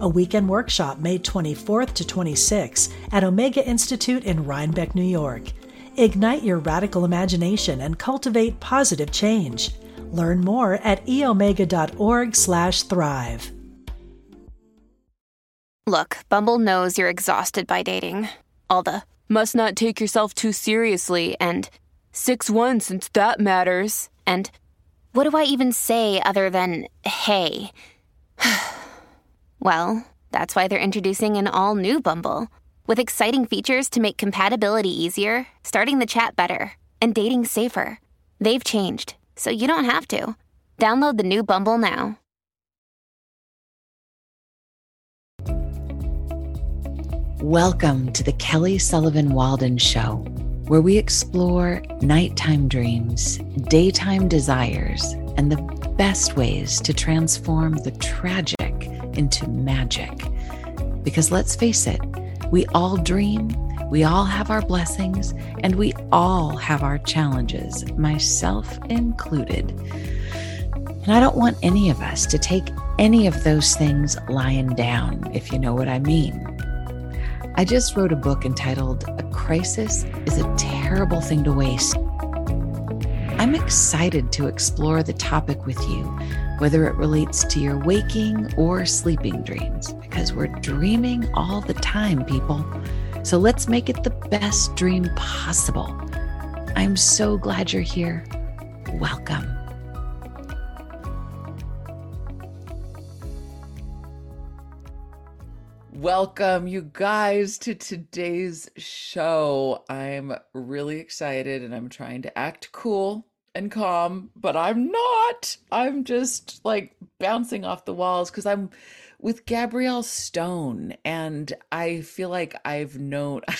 a weekend workshop May 24th to 26th at Omega Institute in Rhinebeck, New York. Ignite your radical imagination and cultivate positive change. Learn more at eomega.org/thrive. Look, Bumble knows you're exhausted by dating. All the must not take yourself too seriously and 6-1 since that matters. And what do I even say other than hey? Well, that's why they're introducing an all new Bumble with exciting features to make compatibility easier, starting the chat better, and dating safer. They've changed, so you don't have to. Download the new Bumble now. Welcome to the Kelly Sullivan Walden Show, where we explore nighttime dreams, daytime desires, and the best ways to transform the tragic into magic. Because let's face it, we all dream, we all have our blessings, and we all have our challenges, myself included. And I don't want any of us to take any of those things lying down, if you know what I mean. I just wrote a book entitled A Crisis is a Terrible Thing to Waste. I'm excited to explore the topic with you whether it relates to your waking or sleeping dreams, because we're dreaming all the time, people. So let's make it the best dream possible. I'm so glad you're here. Welcome. Welcome, you guys, to today's show. I'm really excited and I'm trying to act cool and calm, but I'm not. I'm just like bouncing off the walls because I'm with Gabrielle Stone, and I feel like I've known.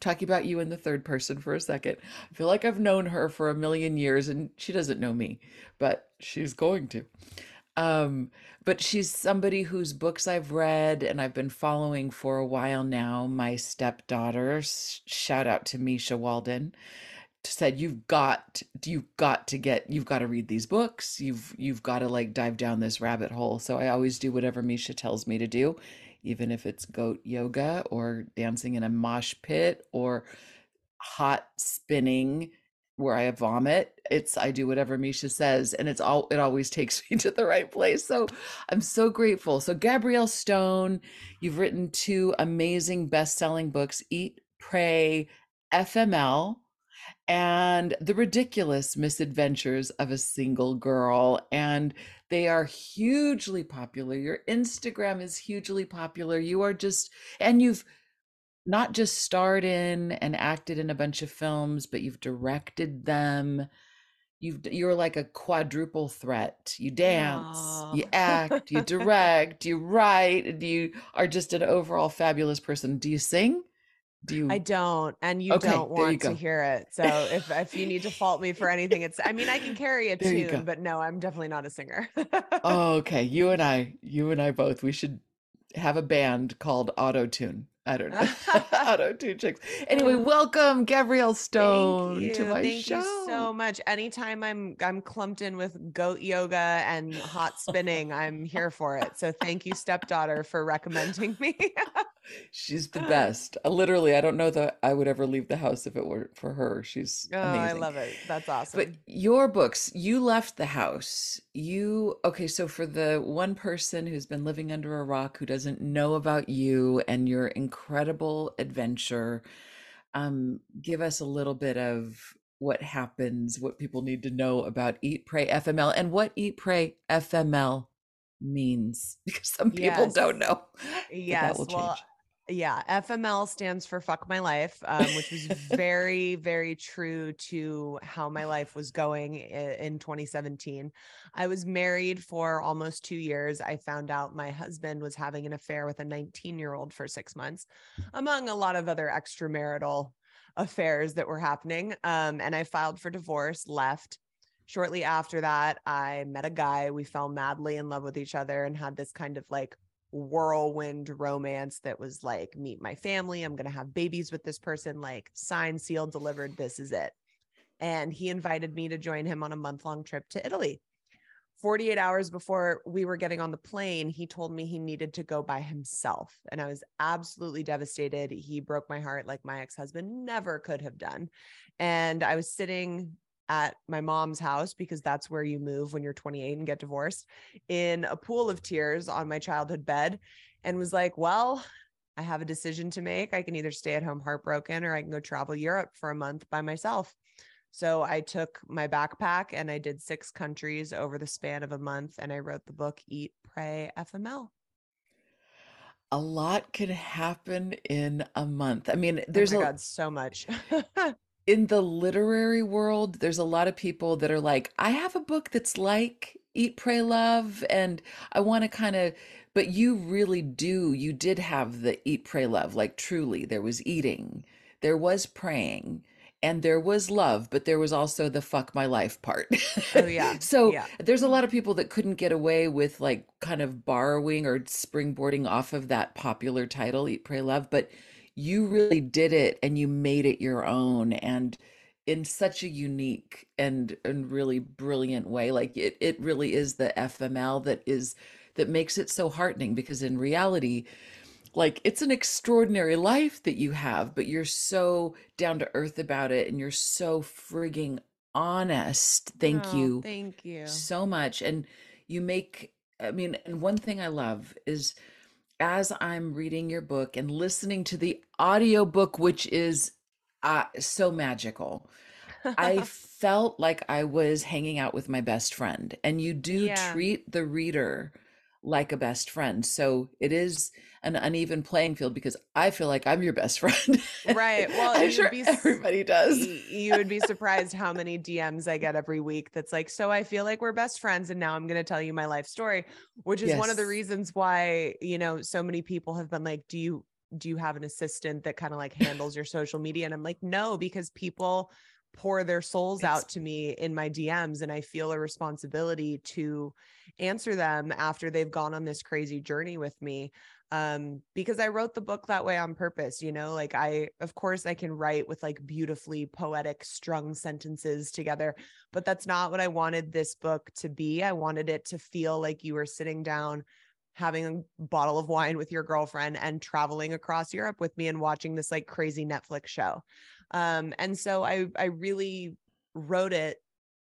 Talking about you in the third person for a second. I feel like I've known her for a million years, and she doesn't know me, but she's going to. Um, but she's somebody whose books I've read and I've been following for a while now. My stepdaughter, shout out to Misha Walden said you've got you've got to get you've got to read these books. You've you've got to like dive down this rabbit hole. So i always do whatever misha tells me to do even if it's goat yoga or dancing in a mosh pit or hot spinning where i vomit. It's i do whatever misha says and it's all it always takes me to the right place. So i'm so grateful. So gabrielle stone you've written two amazing best-selling books eat pray fml and the ridiculous misadventures of a single girl. And they are hugely popular. Your Instagram is hugely popular. You are just, and you've not just starred in and acted in a bunch of films, but you've directed them. You've, you're like a quadruple threat. You dance, Aww. you act, you direct, you write, and you are just an overall fabulous person. Do you sing? Do you? I don't, and you okay, don't want you to hear it. So if if you need to fault me for anything, it's. I mean, I can carry a there tune, but no, I'm definitely not a singer. oh, okay. You and I, you and I both. We should have a band called Auto Tune. I don't know. Auto Tune chicks. Anyway, welcome Gabrielle Stone to my Thank show. Thank you so much. Anytime I'm I'm clumped in with goat yoga and hot spinning, I'm here for it. So thank you, stepdaughter, for recommending me. She's the best. Uh, literally, I don't know that I would ever leave the house if it were for her. She's oh, amazing. I love it. That's awesome. But your books, you left the house. You okay? So for the one person who's been living under a rock who doesn't know about you and your incredible adventure, um, give us a little bit of what happens, what people need to know about Eat Pray FML, and what Eat Pray FML means because some people yes. don't know. Yes. Well, yeah, FML stands for fuck my life, um, which was very, very true to how my life was going in 2017. I was married for almost two years. I found out my husband was having an affair with a 19 year old for six months, among a lot of other extramarital affairs that were happening. Um, and I filed for divorce, left. Shortly after that, I met a guy. We fell madly in love with each other and had this kind of like whirlwind romance that was like, meet my family. I'm going to have babies with this person, like signed, sealed, delivered. This is it. And he invited me to join him on a month long trip to Italy. 48 hours before we were getting on the plane, he told me he needed to go by himself. And I was absolutely devastated. He broke my heart like my ex husband never could have done. And I was sitting at my mom's house because that's where you move when you're 28 and get divorced in a pool of tears on my childhood bed and was like, well, I have a decision to make. I can either stay at home heartbroken or I can go travel Europe for a month by myself. So I took my backpack and I did six countries over the span of a month and I wrote the book Eat, Pray, FML. A lot could happen in a month. I mean, oh there's oh a God, so much. in the literary world, there's a lot of people that are like, I have a book that's like Eat, Pray, Love, and I want to kind of, but you really do. You did have the Eat, Pray, Love, like truly. There was eating, there was praying, and there was love, but there was also the fuck my life part. Oh, yeah. so Yeah. there's a lot of people that couldn't get away with like kind of borrowing or springboarding off of that popular title, Eat, Pray, Love, but you really did it and you made it your own and in such a unique and and really brilliant way like it it really is the FML that is that makes it so heartening because in reality like it's an extraordinary life that you have but you're so down to earth about it and you're so frigging honest thank Oh, you Thank you. so much and you make i mean and one thing i love is as i'm reading your book and listening to the audiobook which is uh, so magical i felt like i was hanging out with my best friend and you do Yeah. treat the reader like a best friend so it is an uneven playing field because i feel like i'm your best friend Right. Well, i'm sure be everybody does you would be surprised how many DMs I get every week that's like, so I feel like we're best friends and now I'm going to tell you my life story, which is one of the reasons why, you know, so many people have been like, do you do you have an assistant that kind of like handles your social media? And I'm like, no, because people pour their souls out to me in my DMs and I feel a responsibility to answer them after they've gone on this crazy journey with me um because i wrote the book that way on purpose you know like i of course i can write with like beautifully poetic strung sentences together but that's not what i wanted this book to be. I wanted it to feel like you were sitting down having a bottle of wine with your girlfriend and traveling across europe with me and watching this like crazy netflix show um and so i i really wrote it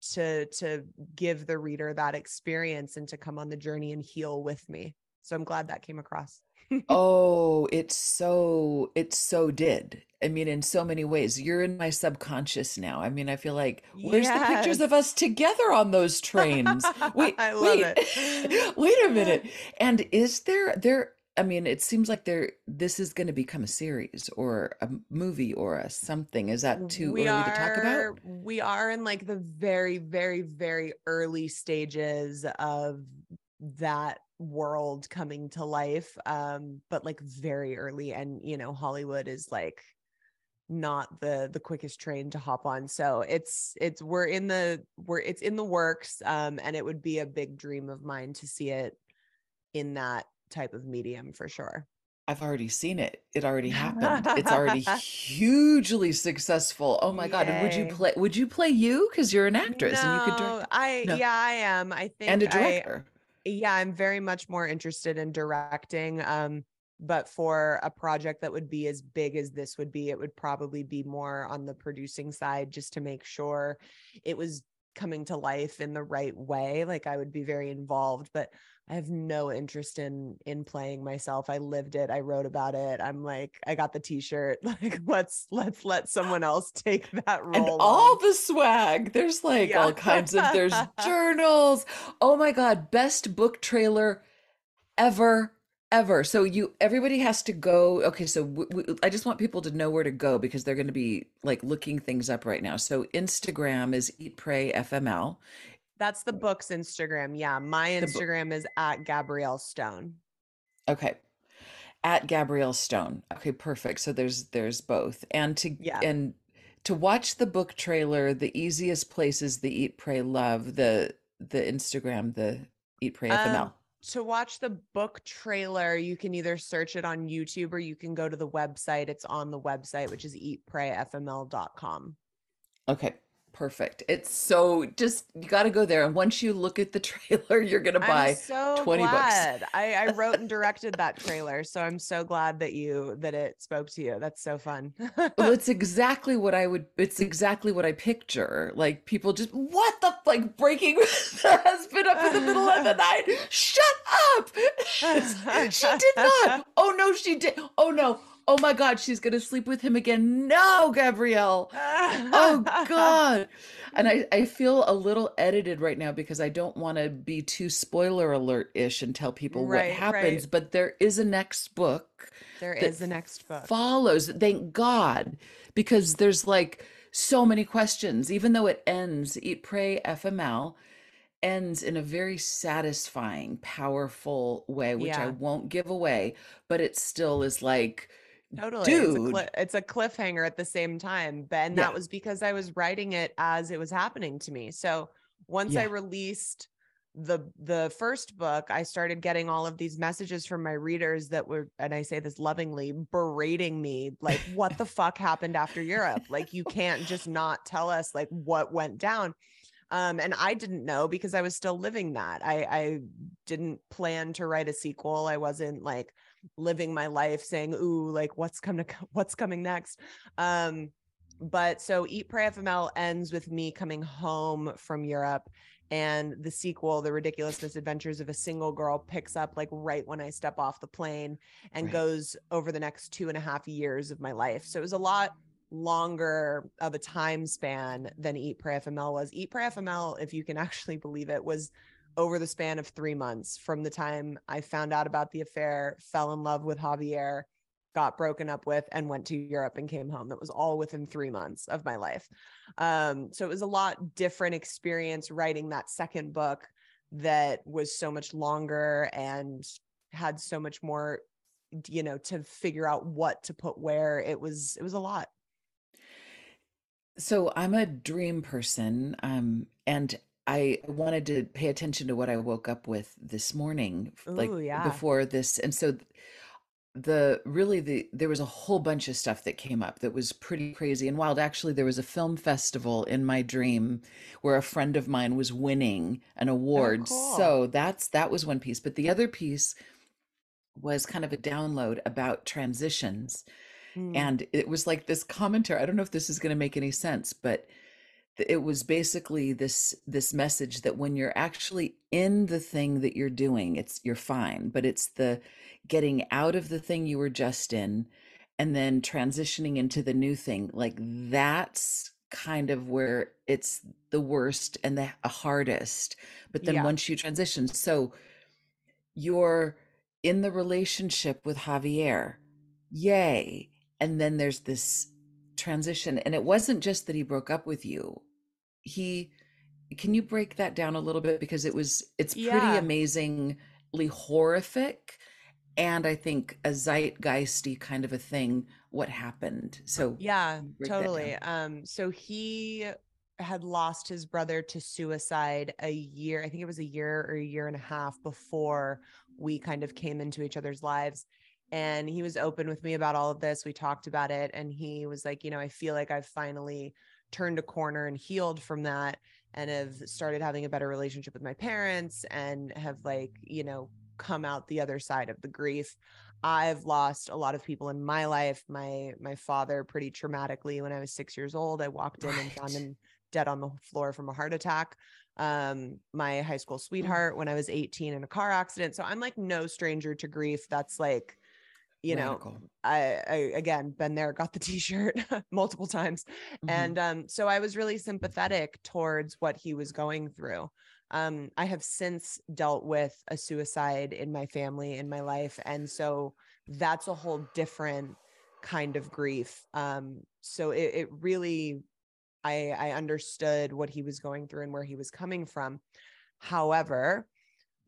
to to give the reader that experience and to come on the journey and heal with me so i'm glad that came across Oh, it's so it so did. I mean, in so many ways. You're in my subconscious now. I mean, I feel like where's the pictures of us together on those trains? Wait, I love wait, it. wait a minute. And is there there? I mean, it seems like there this is going to become a series or a movie or a something. Is that too we early are to talk about? we are in like the very very very early stages of that world coming to life um but like very early and you know hollywood is like not the the quickest train to hop on so it's it's we're in the we're it's in the works um and it would be a big dream of mine to see it in that type of medium for sure I've already seen it. It already happened. It's already hugely successful. Oh my God. And would you play would you play you? Because you're an actress and you could No, direct I No. yeah, I am. I think and a I director. yeah, I'm very much more interested in directing. Um, but for a project that would be as big as this would be, it would probably be more on the producing side just to make sure it was coming to life in the right way. Like I would be very involved, but I have no interest in in playing myself. I lived it. I wrote about it. I'm like, I got the t-shirt. Like let's let's let someone else take that role. and on. all the swag. There's like Yeah. all kinds of there's journals. Oh my god, best book trailer ever ever. So you everybody has to go. Okay, so w- w- I just want people to know where to go because they're going to be like looking things up right now. So Instagram is Eat Pray FML. That's the book's Instagram. Yeah, my Instagram is at Gabrielle Stone. Okay. At Gabrielle Stone. Okay, perfect. So there's there's both. And to Yeah. and to watch the book trailer, the easiest place is the Eat Pray Love, the the Instagram, the Eat Pray FML. Um, to watch the book trailer, you can either search it on YouTube or you can go to the website. It's on the website, which is eatprayfml.com. Okay, perfect. It's so just you got to go there, and once you look at the trailer, you're gonna buy so 20 books. glad. I, I wrote and directed that trailer, so I'm so glad that you that it spoke to you. That's so fun. Well, it's exactly what I would. It's exactly what I picture. Like people just what the like breaking the husband up in the middle of the night. Shut up! she did not. Oh no, she did. Oh no. Oh my God, she's gonna sleep with him again. No, Gabrielle. Oh God. And I, I feel a little edited right now because I don't want to be too spoiler alert ish and tell people what happens. right. But there is a next book There is the next book. follows. Thank God, because there's like so many questions. Even though it ends, Eat, Pray, FML ends in a very satisfying, powerful way, which I won't give away, but it still is like, Totally. It's a, cli- it's a cliffhanger at the same time. But and Yeah. that was because I was writing it as it was happening to me. So once I released the the first book, I started getting all of these messages from my readers that were, and I say this lovingly, berating me, like, what the fuck happened after Europe? Like, you can't just not tell us like what went down. Um, and I didn't know because I was still living that. I, I didn't plan to write a sequel. I wasn't like living my life saying, "Ooh, like what's coming to what's coming next." Um, but so Eat Pray FML ends with me coming home from Europe, and the sequel, The Ridiculous Misadventures of a Single Girl, picks up like right when I step off the plane and Right. goes over the next two and a half years of my life. So it was a lot longer of a time span than Eat Pray FML was. Eat Pray FML, if you can actually believe it, was over the span of three months from the time I found out about the affair, fell in love with Javier, got broken up with, and went to Europe and came home. That was all within three months of my life. Um, so it was a lot different experience writing that second book that was so much longer and had so much more you know to figure out what to put where it was it was a lot So I'm a dream person, um, and I wanted to pay attention to what I woke up with this morning, like Ooh, yeah. before this. And so the really the there was a whole bunch of stuff that came up that was pretty crazy and wild. Actually, there was a film festival in my dream where a friend of mine was winning an award. cool. So that's that was one piece. But the other piece was kind of a download about transitions Mm. and it was like this commentary i don't know if this is going to make any sense but it was basically this this message that when you're actually in the thing that you're doing it's you're fine but it's the getting out of the thing you were just in and then transitioning into the new thing like that's kind of where it's the worst and the hardest but then Yeah. once you transition so you're in the relationship with Javier. Yay. And then there's this transition. And it wasn't just that he broke up with you. He can you break that down a little bit? Because it was it's pretty Yeah. amazingly horrific and I think a zeitgeisty kind of a thing what happened. So yeah totally um so he had lost his brother to suicide a year i think it was a year or a year and a half before we kind of came into each other's lives and he was open with me about all of this we talked about it and he was like you know i feel like i've finally turned a corner and healed from that and have started having a better relationship with my parents and have like you know come out the other side of the grief I've lost a lot of people in my life. My my father pretty traumatically when I was 6 years old. I walked in and found him dead on the floor from a heart attack. Um my high school Mm. sweetheart when I was 18 in a car accident. So I'm like no stranger to grief. That's like you know. I, I again been there, got the t-shirt multiple times. Mhm. And um, so I was really sympathetic towards what he was going through. um, I have since dealt with a suicide in my family, in my life. And so that's a whole different kind of grief. Um, so it, it really, I, I understood what he was going through and where he was coming from. However,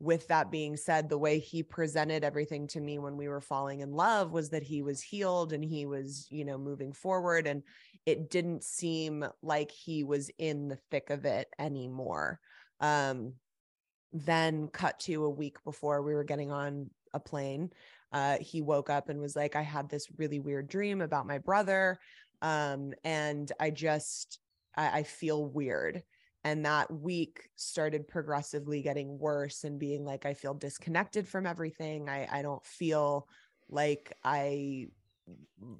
with that being said, the way he presented everything to me when we were falling in love was that he was healed and he was, you know, moving forward. And it didn't seem like he was in the thick of it anymore. Um, then cut to a week before we were getting on a plane. Uh, he woke up and was like, I had this really weird dream about my brother. Um, and I just, I, I feel weird and that week started progressively getting worse and being like i feel disconnected from everything. I i don't feel like i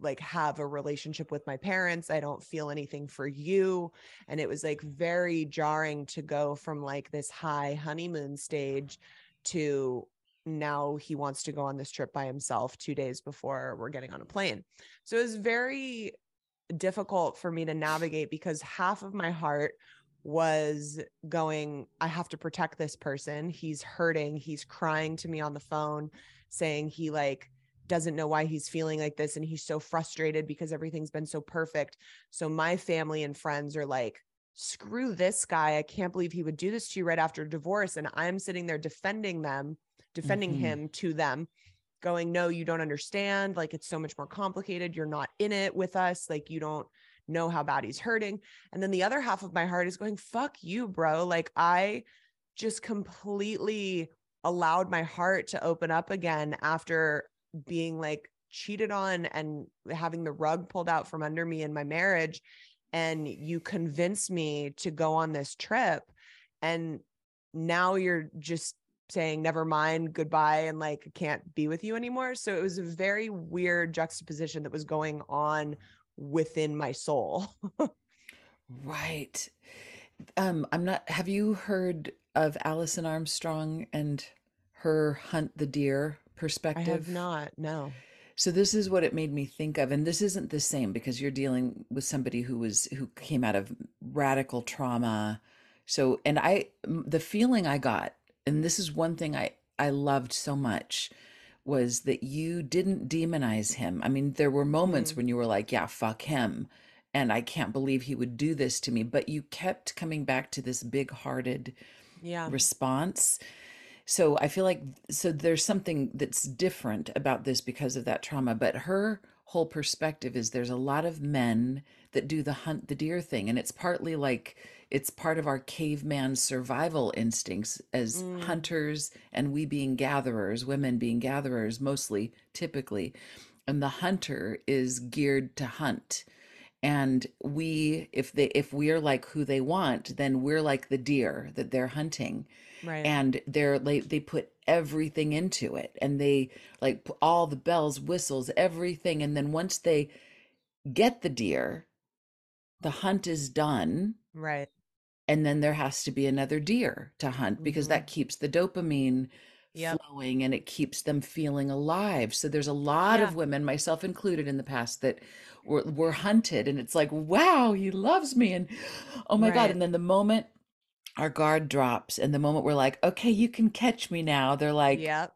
like have a relationship with my parents. I don't feel anything for you. And it was like very jarring to go from like this high honeymoon stage to now he wants to go on this trip by himself 2 days before we're getting on a plane. So it was very difficult for me to navigate because half of my heart was going, I have to protect this person. He's hurting. He's crying to me on the phone, saying he like doesn't know why he's feeling like this. And he's so frustrated because everything's been so perfect. So my family and friends are like, screw this guy. I can't believe he would do this to you right after divorce. And I'm sitting there defending them, defending mm-hmm. him to them, going, no, you don't understand. Like it's so much more complicated. You're not in it with us. Like you don't know how bad he's hurting. And then the other half of my heart is going, fuck you, bro. Like I just completely allowed my heart to open up again after being like cheated on and having the rug pulled out from under me in my marriage. And you convinced me to go on this trip. And now you're just saying never mind goodbye and like can't be with you anymore so it was a very weird juxtaposition that was going on within my soul. right. Um, I'm not, have you heard of Alison Armstrong and her hunt the deer perspective? I have not, no. So this is what it made me think of and this isn't the same because you're dealing with somebody who was who came out of radical trauma. So and I the feeling I got and this is one thing I I loved so much was that you didn't demonize him. I mean, there were moments mm. when you were like, yeah, fuck him. And I can't believe he would do this to me. But you kept coming back to this big hearted yeah. response. So I feel like, so there's something that's different about this because of that trauma. But her whole perspective is there's a lot of men that do the hunt the deer thing. And it's partly like, it's part of our caveman survival instincts as mm. hunters and we being gatherers, women being gatherers mostly, typically. And the hunter is geared to hunt. And we, if they, if we are like who they want, then we're like the deer that they're hunting. Right. And they're like, they put everything into it and they like all the bells, whistles, everything. And then once they get the deer, the hunt is done. Right and then there has to be another deer to hunt because mm-hmm. that keeps the dopamine yep. flowing and it keeps them feeling alive so there's a lot yeah. of women myself included in the past that were, were hunted and it's like wow he loves me and oh my right. god and then the moment our guard drops and the moment we're like okay you can catch me now they're like yep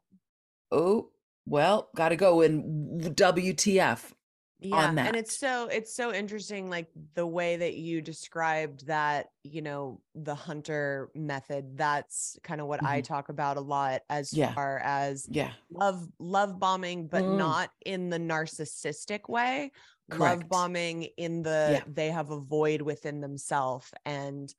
oh well gotta go and wtf yeah and it's so it's so interesting like the way that you described that you know the hunter method that's kind of what mm-hmm. i talk about a lot as yeah. far as yeah love love bombing but mm. not in the narcissistic way Correct. love bombing in the yeah. they have a void within themselves and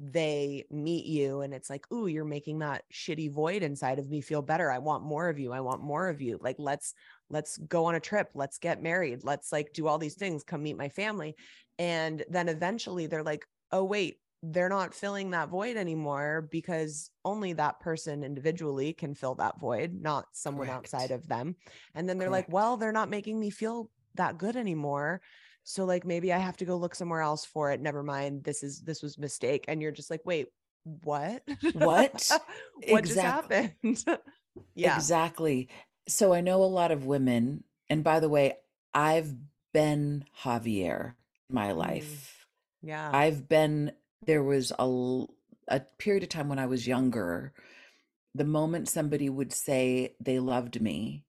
they meet you and it's like, ooh, you're making that shitty void inside of me feel better. I want more of you. I want more of you. Like, let's let's go on a trip. Let's get married. Let's like do all these things. Come meet my family. And then eventually they're like, oh, wait, they're not filling that void anymore because only that person individually can fill that void, not someone Correct. outside of them. And then they're Correct. like, well, they're not making me feel that good anymore so like maybe i have to go look somewhere else for it never mind this is this was mistake and you're just like wait what what what just happened yeah exactly so i know a lot of women and by the way i've been javier my mm. life yeah i've been there was a a period of time when I was younger, the moment somebody would say they loved me,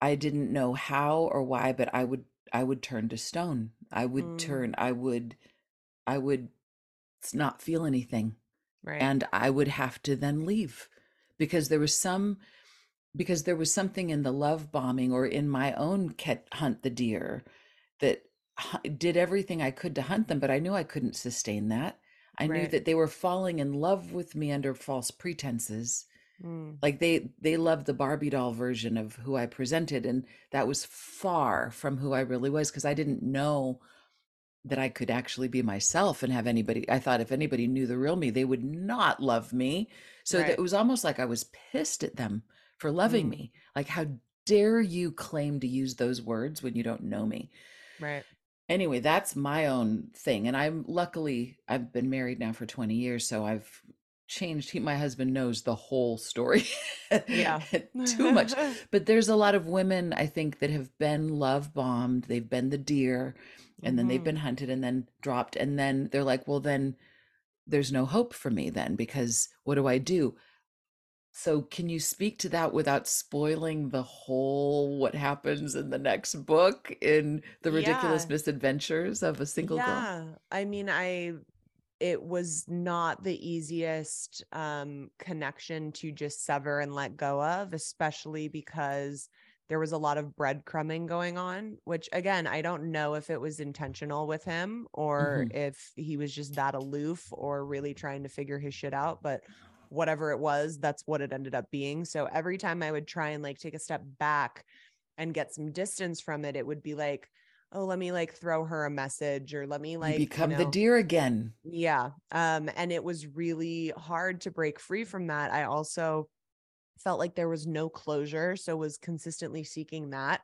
I didn't know how or why, but I would I would turn to stone. I would Mm, turn I would I would not feel anything right. and I would have to then leave because there was some because there was something in the love bombing or in my own cat hunt the deer that did everything I could to hunt them, but I knew I couldn't sustain that. I knew that they were falling in love with me under false pretenses. Mm, Like they they loved the Barbie doll version of who I presented, and that was far from who I really was because I didn't know that I could actually be myself and have anybody. I thought if anybody knew the real me, they would not love me. So Right. it was almost like I was pissed at them for loving Mm. me. Like, how dare you claim to use those words when you don't know me? right. Anyway, that's my own thing. And I'm luckily, I've been married now for 20 years. So I've changed. He, my husband knows the whole story Yeah. too much. But there's a lot of women, I think, that have been love bombed. They've been the deer and then they've been hunted and then dropped. And then they're like, well, then there's no hope for me then because what do I do? So can you speak to that without spoiling the whole what happens in the next book in The Ridiculous Yeah. Misadventures of a Single Girl? Yeah. I mean, I it was not the easiest um connection to just sever and let go of, especially because there was a lot of breadcrumbing going on, which again, I don't know if it was intentional with him or Mhm. if he was just that aloof or really trying to figure his shit out, but whatever it was, that's what it ended up being. So every time I would try and like take a step back and get some distance from it, it would be like, oh, let me like throw her a message or let me like you become the know, deer again. yeah. Um, and it was really hard to break free from that. I also felt like there was no closure, so was consistently seeking that.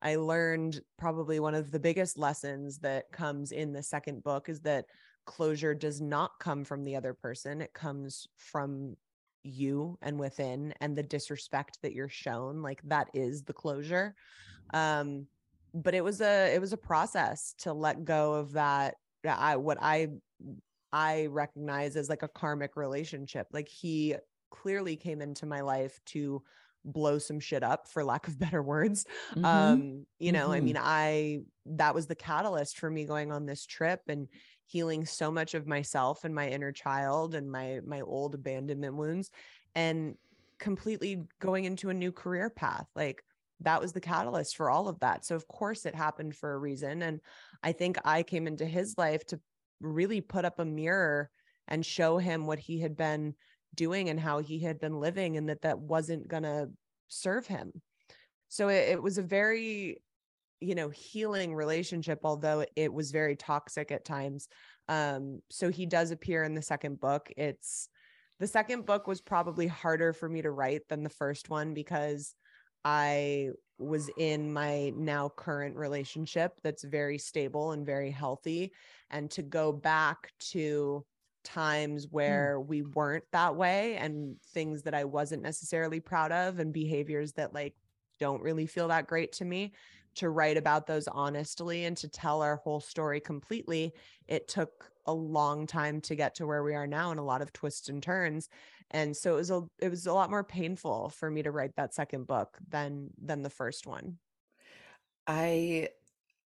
I learned probably one of the biggest lessons that comes in the second book is that closure does not come from the other person. It comes from you and within and the disrespect that you're shown. Like that is the closure. Um, but it was a it was a process to let go of that I what I I recognize as like a karmic relationship. Like he clearly came into my life to blow some shit up for lack of better words. Mhm. Um, you know, I Mhm. mean, I that was the catalyst for me going on this trip and healing so much of myself and my inner child and my my old abandonment wounds and completely going into a new career path. Like that was the catalyst for all of that. So of course it happened for a reason and I think I came into his life to really put up a mirror and show him what he had been doing and how he had been living and that that wasn't going to serve him. So it, it was a very you know healing relationship although it was very toxic at times um so he does appear in the second book. It's the second book was probably harder for me to write than the first one because i was in my now current relationship that's very stable and very healthy and to go back to times where we weren't that way and things that i wasn't necessarily proud of and behaviors that like don't really feel that great to me to write about those honestly and to tell our whole story completely it took a long time to get to where we are now and a lot of twists and turns and so it was a it was a lot more painful for me to write that second book than than the first one I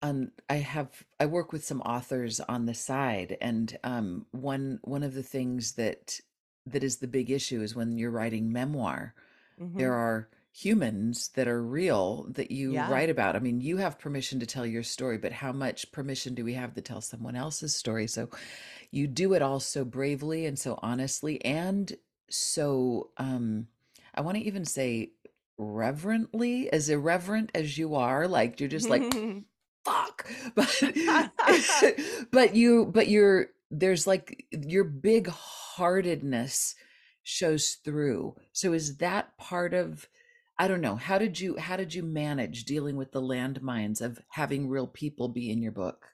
um I have I work with some authors on the side and um one one of the things that that is the big issue is when you're writing memoir there Mhm. are humans that are real that you yeah write about. I mean, you have permission to tell your story, but how much permission do we have to tell someone else's story? So you do it all so bravely and so honestly and so um I want to even say reverently, as irreverent as you are, like you're just like fuck. But but you but you're there's like your big heartedness shows through. So is that part of I don't know. How did you how did you manage dealing with the landmines of having real people be in your book?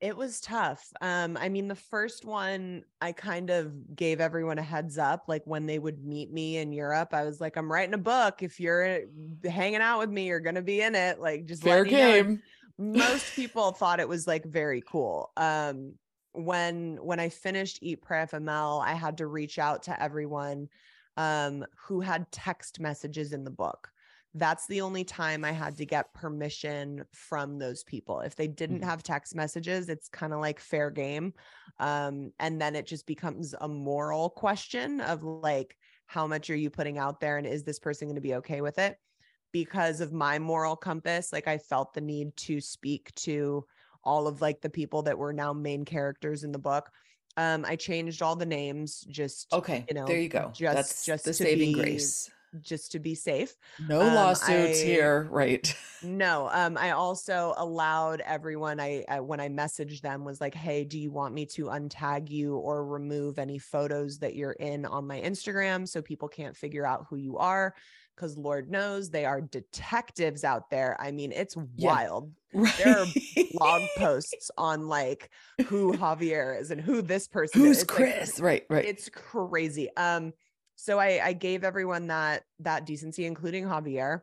It was tough. Um, I mean, the first one, I kind of gave everyone a heads up. Like when they would meet me in Europe, I was like, I'm writing a book. If you're hanging out with me, you're going to be in it. Like, just Fair let me know. Game. Most people thought it was like very cool. Um, when when I finished Eat Pray FML, I had to reach out to everyone um, who had text messages in the book. That's the only time I had to get permission from those people. If they didn't Mhm. have text messages, it's kind of like fair game. Um, and then it just becomes a moral question of like, how much are you putting out there? And is this person going to be okay with it? Because of my moral compass, like I felt the need to speak to all of like the people that were now main characters in the book. Um, I changed all the names just Okay, you know, there you go. just- That's just the saving be- grace. Just to be safe. No um, lawsuits I- here, right? No, um, I also allowed everyone I, I when I messaged them was like, "Hey, do you want me to untag you or remove any photos that you're in on my Instagram so people can't figure out who you are?" Because Lord knows they are detectives out there. I mean, it's Yeah. wild. Right. There are blog posts on like who Javier is and who this person is. Who's It's like, Chris? right, right. it's crazy. Um, so I, I gave everyone that that decency, including Javier.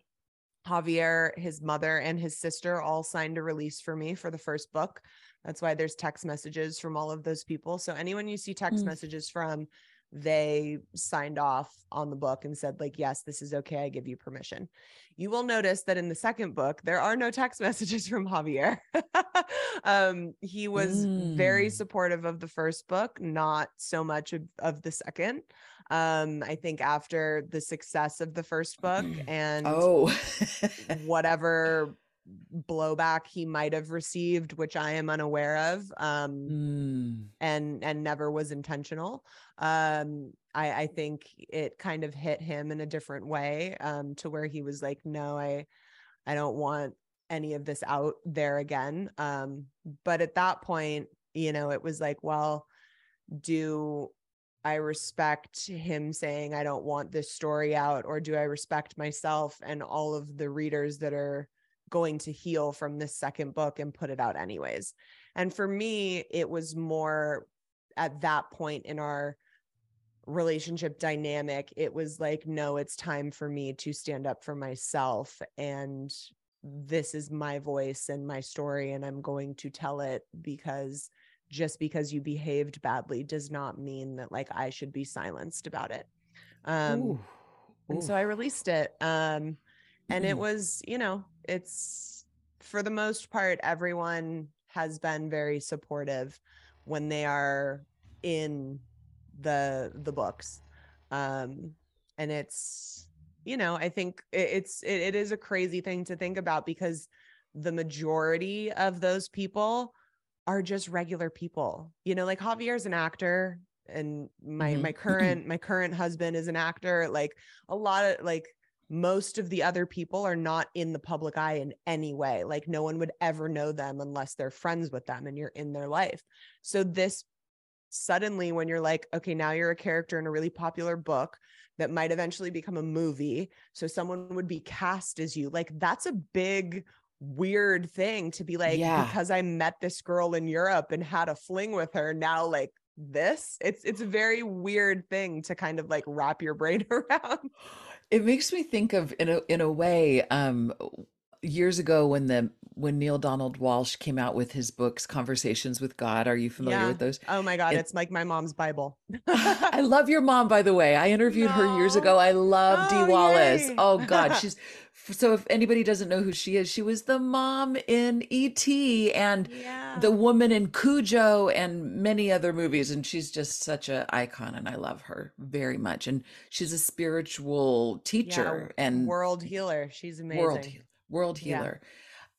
Javier, his mother, and his sister all signed a release for me for the first book. That's why there's text messages from all of those people. So anyone you see text Mm. messages from, they signed off on the book and said, like, yes, this is okay. I give you permission. You will notice that in the second book, there are no text messages from Javier. um, he was very Mm. supportive of the first book, not so much of, of the second. Um, I think after the success of the first book and oh. whatever blowback he might have received, which I am unaware of, um, Mm. and and never was intentional. Um, I, I think it kind of hit him in a different way, um, to where he was like, "No, I, I don't want any of this out there again." Um, but at that point, you know, it was like, well, do I respect him saying I don't want this story out, or do I respect myself and all of the readers that are going to heal from this second book and put it out anyways? And for me, it was more at that point in our relationship dynamic, it was like, no, it's time for me to stand up for myself. And this is my voice and my story, and I'm going to tell it because just because you behaved badly does not mean that like I should be silenced about it. Um, Ooh, and so. I released it. Um, and it Mhm. was, you know, it's for the most part, everyone has been very supportive when they are in the the books. Um, and it's, you know, I think it, it's it, it is a crazy thing to think about because the majority of those people are just regular people. You know, like Javier's an actor and my Mhm. my current my current husband is an actor. Like a lot of like most of the other people are not in the public eye in any way. Like no one would ever know them unless they're friends with them and you're in their life. So this suddenly when you're like, okay, now you're a character in a really popular book that might eventually become a movie. So someone would be cast as you. Like that's a big weird thing to be like Yeah. because I met this girl in Europe and had a fling with her now like this it's it's a very weird thing to kind of like wrap your brain around It makes me think of in a in a way um years ago when the when Neale Donald Walsch came out with his books Conversations with God. Are you familiar Yeah. with those? oh my god It- it's like my mom's bible I love your mom, by the way. I interviewed her years ago. I love Dee Oh, Wallace. yay. Oh God, she's so. If anybody doesn't know who she is, she was the mom in E.T. and yeah the woman in Cujo and many other movies, and she's just such a icon, and I love her very much. And she's a spiritual teacher and world healer she's amazing world heal- world Yeah. healer.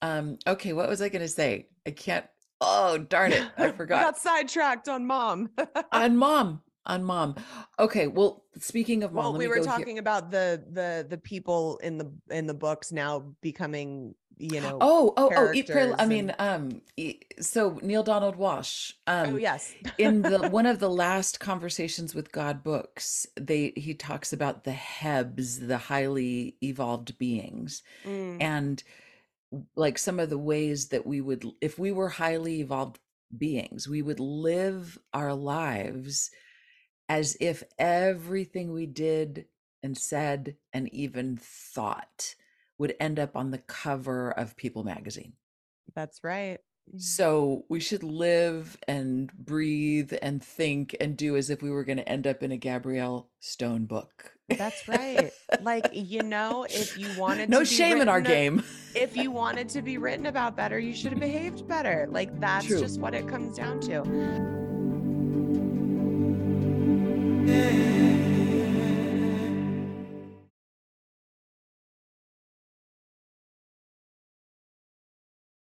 Um, okay, what was I going to say? I can't. Oh darn it, I forgot got sidetracked on mom on mom on mom okay well speaking of mom well we were go here. talking about the the the people in the in the books now becoming you know oh oh oh eat pray i mean um so neale donald walsch um oh yes. in the one of the last conversations with god books they he talks about the hebs the highly evolved beings. Mm, and like some of the ways that we would if we were highly evolved beings we would live our lives as if everything we did and said and even thought would end up on the cover of people magazine that's right Mm. So we should live and breathe and think and do as if we were going to end up in a Gabrielle Stone book. That's right. Like, you know, if you wanted no shame in our a- game. if you wanted to be written about better, you should have behaved better. Like that's True. just what it comes down to.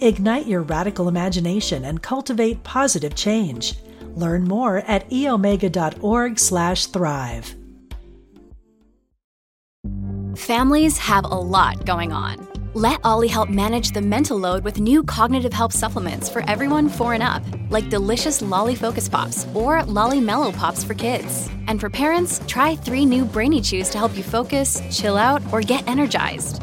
Ignite your radical imagination and cultivate positive change. Learn more at eomega.org/thrive. Families have a lot going on. Let OLLY help manage the mental load with new cognitive help supplements for everyone four and up, like delicious Lolly Focus Pops or Lolly Mellow Pops for kids. And for parents, try three new Brainy Chews to help you focus, chill out, or get energized.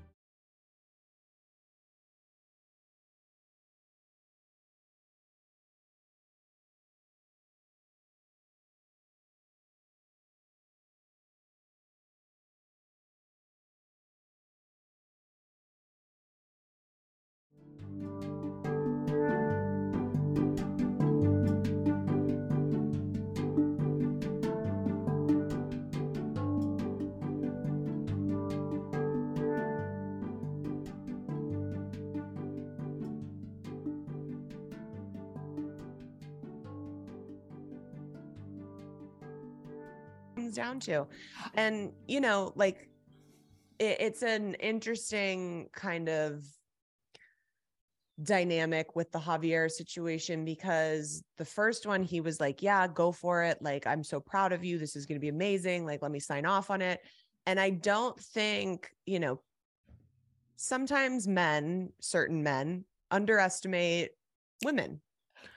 To. And, you know, like it, it's an interesting kind of dynamic with the Javier situation because the first one he was like, "Yeah, go for it. Like I'm so proud of you. This is going to be amazing. Like let me sign off on it." And I don't think, you know, sometimes men, certain men underestimate women.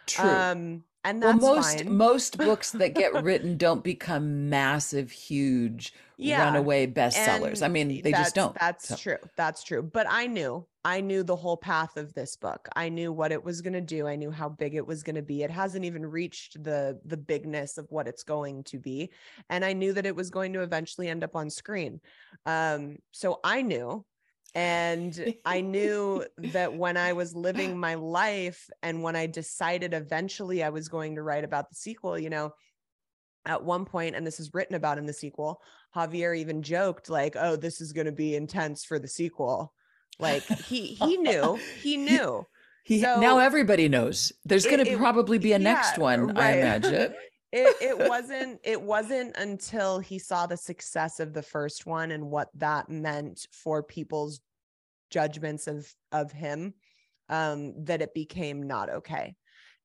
True. Um and well, most fine. most books that get written don't become massive, huge, Yeah, runaway bestsellers. I mean, they just don't. That's So- true. That's true. But I knew, I knew the whole path of this book. I knew what it was going to do. I knew how big it was going to be. It hasn't even reached the the bigness of what it's going to be, and I knew that it was going to eventually end up on screen. Um, so I knew. And I knew that when I was living my life and when I decided eventually I was going to write about the sequel, you know, at one point, and this is written about in the sequel, Javier even joked like, "Oh, this is going to be intense for the sequel." Like he he knew he knew. He, So- now everybody knows. There's going to probably be a next yeah, one, I imagine. It it wasn't it wasn't until he saw the success of the first one and what that meant for people's judgments of of him um that it became not okay.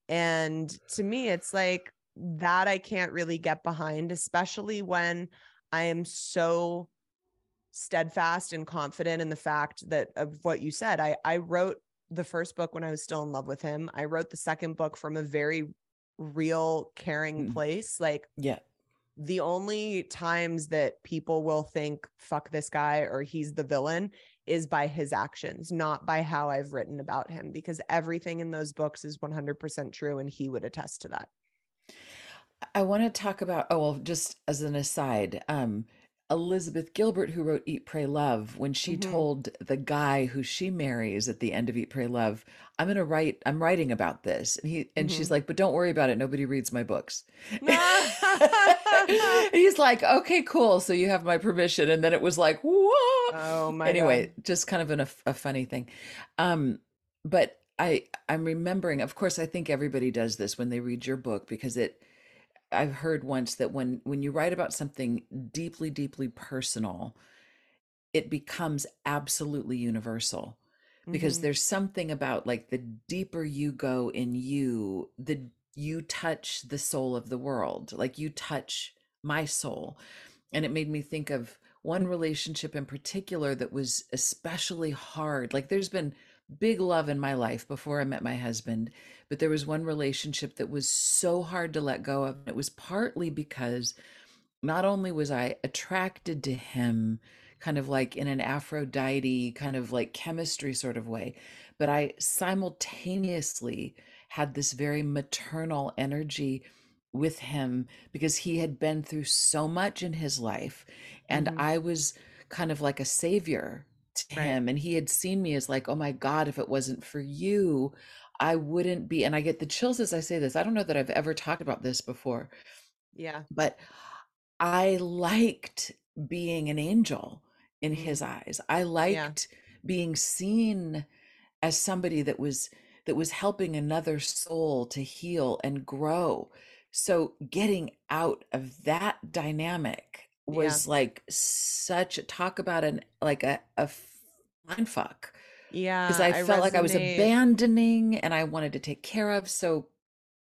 And to me it's like that i can't really get behind especially when i am so steadfast and confident in the fact that of what you said. I i wrote the first book when i was still in love with him. I wrote the second book from a very real caring Mm. place like Yeah. the only times that people will think fuck this guy or he's the villain is by his actions not by how i've written about him because everything in those books is 100% true and he would attest to that I want to talk about, oh, well, just as an aside, um, Elizabeth Gilbert, who wrote Eat, Pray, Love, when she Mhm. told the guy who she marries at the end of Eat, Pray, Love, I'm going to write, I'm writing about this. And he, and she's Mhm. like, but don't worry about it. Nobody reads my books. And he's like, okay, cool. So you have my permission. And then it was like, whoa. oh my anyway, just kind of an, a, a funny thing. Um, but I, I'm remembering, of course, I think everybody does this when they read your book because it, I've heard once that when when you write about something deeply, deeply personal, it becomes absolutely universal because Mhm. there's something about like the deeper you go in you, the you touch the soul of the world, like you touch my soul. and it made me think of one relationship in particular that was especially hard. Like there's been big love in my life before I met my husband, but there was one relationship that was so hard to let go of. It was partly because not only was I attracted to him kind of like in an Aphrodite kind of like chemistry sort of way, but I simultaneously had this very maternal energy with him because he had been through so much in his life and Mhm. I was kind of like a savior to Right. him and he had seen me as like oh my god if it wasn't for you I wouldn't be and I get the chills as I say this I don't know that I've ever talked about this before Yeah. but I liked being an angel in Mm. his eyes. I Yeah. liked being seen as somebody that was that was helping another soul to heal and grow. So getting out of that dynamic Yeah. was like such a talk about an like a mind fuck because Yeah. I I felt like I was abandoning and I wanted to take care of. So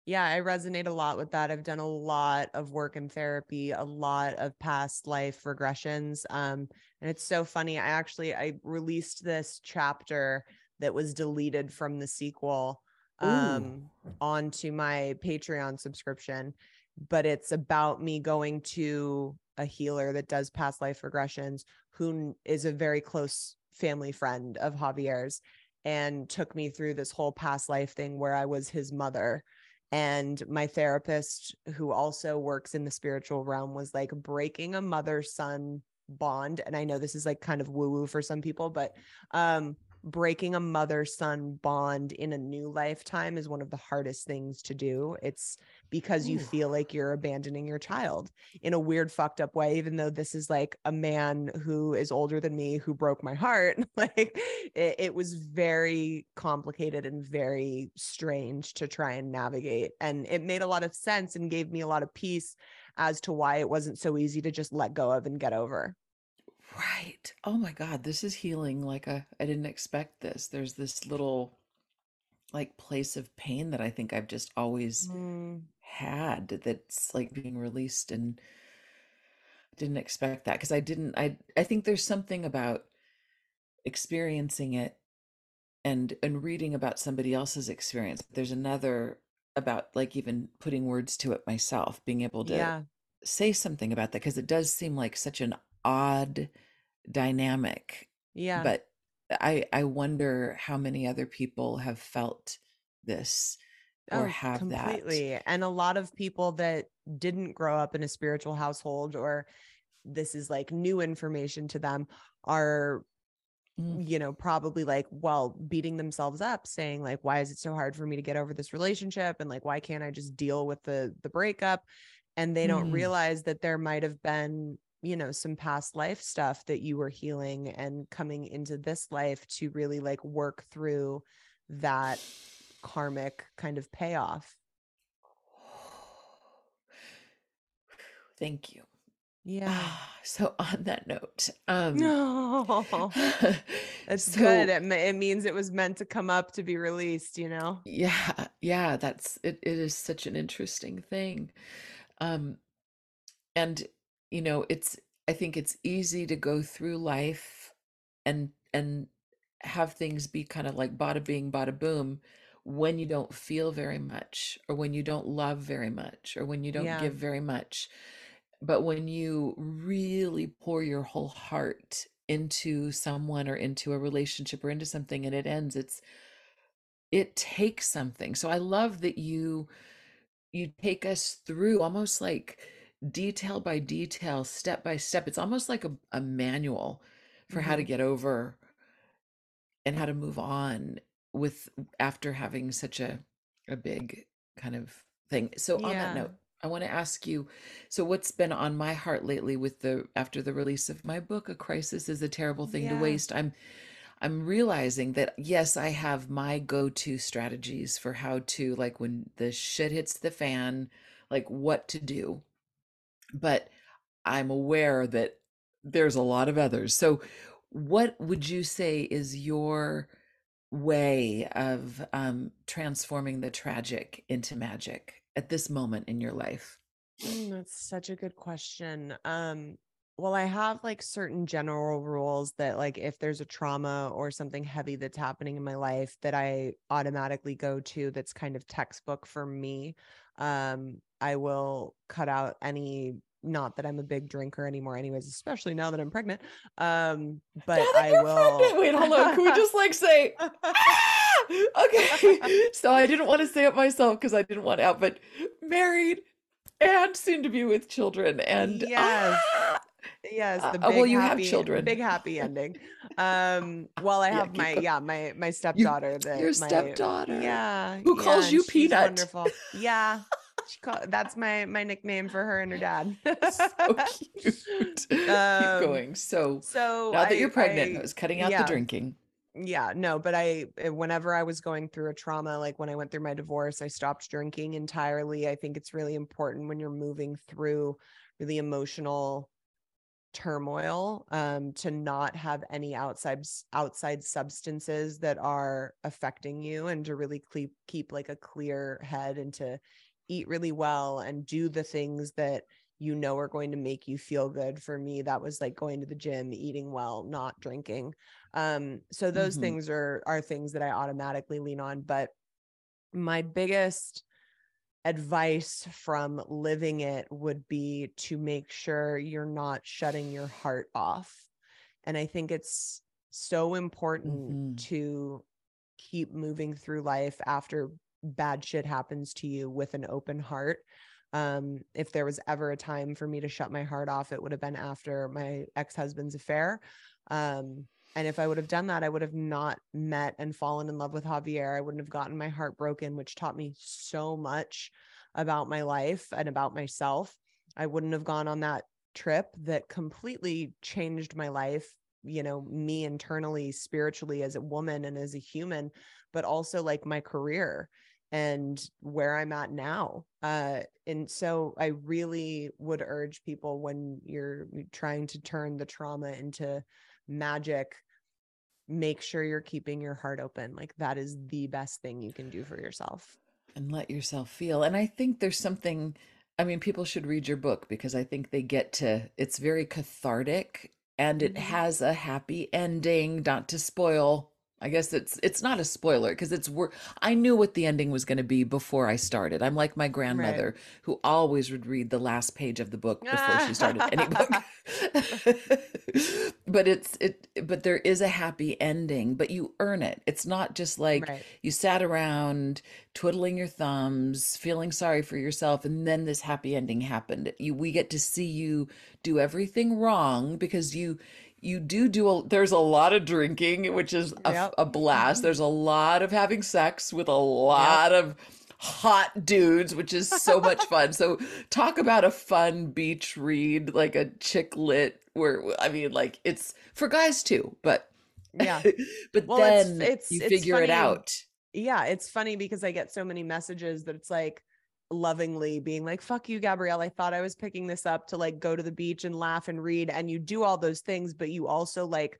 Yeah, I resonate a lot with that. I've done a lot of work in therapy, a lot of past life regressions. Um, and it's so funny. I actually I released this chapter that was deleted from the sequel ooh, um onto my Patreon subscription, but it's about me going to a healer that does past life regressions who is a very close family friend of Javier's and took me through this whole past life thing where I was his mother. And my therapist who also works in the spiritual realm was like breaking a mother son bond. And i know this is like kind of woo woo for some people but um breaking a mother son bond in a new lifetime is one of the hardest things to do. It's because you ooh. feel like you're abandoning your child in a weird fucked up way even though this is like a man who is older than me who broke my heart. Like it, it was very complicated and very strange to try and navigate and it made a lot of sense and gave me a lot of peace as to why it wasn't so easy to just let go of and get over Right. Oh my God, this is healing like a I didn't expect this. There's this little like place of pain that I think I've just always Mm, had that's like being released and didn't expect that because I didn't I I think there's something about experiencing it and and reading about somebody else's experience. There's another about like even putting words to it myself, being able to yeah say something about that because it does seem like such an odd dynamic yeah but i i wonder how many other people have felt this or Oh, have that completely. And a lot of people that didn't grow up in a spiritual household or this is like new information to them are Mm. you know probably like well beating themselves up saying like why is it so hard for me to get over this relationship and like why can't I just deal with the the breakup and they don't Mm. realize that there might have been you know some past life stuff that you were healing and coming into this life to really like work through that karmic kind of payoff. thank you Yeah. so on that note um No. It's so good. It, it means it was meant to come up to be released, you know? yeah yeah that's it, it is such an interesting thing um and you know it's i think it's easy to go through life and and have things be kind of like bada bing bada boom when you don't feel very much or when you don't love very much or when you don't Yeah. give very much but when you really pour your whole heart into someone or into a relationship or into something and it ends it's it takes something so i love that you you take us through almost like detail by detail step by step. It's almost like a, a manual for how to Mhm. get over and how to move on with after having such a a big kind of thing. So on that note i want to ask you so what's been on my heart lately with the after the release of my book a crisis is a terrible thing to waste i'm i'm realizing that yes i have my go-to strategies for how to like when the shit hits the fan like what to do but i'm aware that there's a lot of others so what would you say is your way of um, transforming the tragic into magic at this moment in your life Mm, that's such a good question. Um, well, I have like certain general rules that like if there's a trauma or something heavy that's happening in my life that I automatically go to that's kind of textbook for me. Um, I will cut out any not that I'm a big drinker anymore, anyways, especially now that I'm pregnant. Um, but I will pregnant. wait, hold on. Can we just like say ah! okay? So I didn't want to say it myself because I didn't want out, but married and soon to be with children and yes. Ah! Yes, uh, the uh, big well, you happy, have children. Big happy ending. Um, well, I have keep my yeah my my stepdaughter. that your my- stepdaughter. Yeah, Who yeah, calls you Peanut? Wonderful. Yeah, she call, that's my my nickname for her and her dad. so cute. Keep Um, going. So So now that I- you're pregnant, I- I was cutting out yeah. the drinking. yeah no but i eh, whenever i was going through a trauma like when i went through my divorce i stopped drinking entirely i think it's really important when you're moving through really emotional turmoil um to not have any outside outside substances that are affecting you and to really keep keep like a clear head and to eat really well and do the things that you know are going to make you feel good for me that was like going to the gym eating well not drinking um so those Mhm. things are are things that i automatically lean on but my biggest advice from living it would be to make sure you're not shutting your heart off and i think it's so important Mhm. to keep moving through life after bad shit happens to you with an open heart um if there was ever a time for me to shut my heart off it would have been after my ex-husband's affair um and if I would have done that, I would have not met and fallen in love with Javier. I wouldn't have gotten my heart broken, which taught me so much about my life and about myself. I wouldn't have gone on that trip that completely changed my life, you know, me internally, spiritually as a woman and as a human, but also like my career and where I'm at now. Uh, and so I really would urge people when you're trying to turn the trauma into magic make sure you're keeping your heart open like that is the best thing you can do for yourself and let yourself feel. And I think there's something, I mean, people should read your book because I think they get to, it's very cathartic and it Mhm. has a happy ending, not to spoil. I guess it's it's not a spoiler because it's wor- I knew what the ending was going to be before I started. I'm like my grandmother who always would read the last page of the book before she started any book. but it's it but there is a happy ending, but you earn it. It's not just like right you sat around twiddling your thumbs, feeling sorry for yourself, and then this happy ending happened. You we get to see you do everything wrong because you you do do a there's a lot of drinking, which is a, Yep. a blast. Mm-hmm. There's a lot of having sex with a lot of hot dudes, which is so much fun. So talk about a fun beach read, like a chick lit where I mean like it's for guys too, but yeah but Well, then it's- you it's figure it out. yeah it's funny because i get so many messages that it's like lovingly being like fuck you gabrielle i thought i was picking this up to like go to the beach and laugh and read and you do all those things but you also like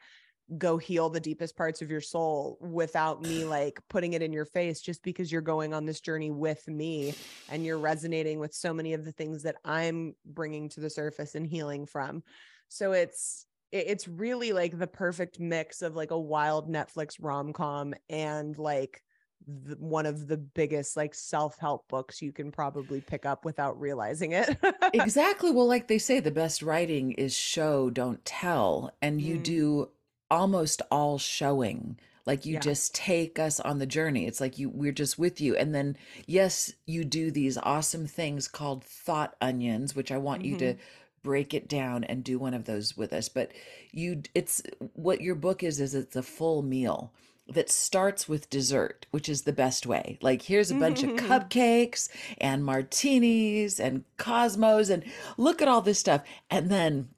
go heal the deepest parts of your soul without me like putting it in your face just because you're going on this journey with me and you're resonating with so many of the things that I'm bringing to the surface and healing from. So it's it's really like the perfect mix of like a wild Netflix rom-com and like the, one of the biggest like self-help books you can probably pick up without realizing it. exactly. Well, like they say, the best writing is show, don't tell. And you Mm. do almost all showing. Like you Yeah. just take us on the journey. It's like you we're just with you. And then yes, you do these awesome things called thought onions, which I want you to break it down and do one of those with us. But you it's what your book is is it's a full meal that starts with dessert, which is the best way. Like here's a bunch of mm-hmm. cupcakes and martinis and cosmos and look at all this stuff. And then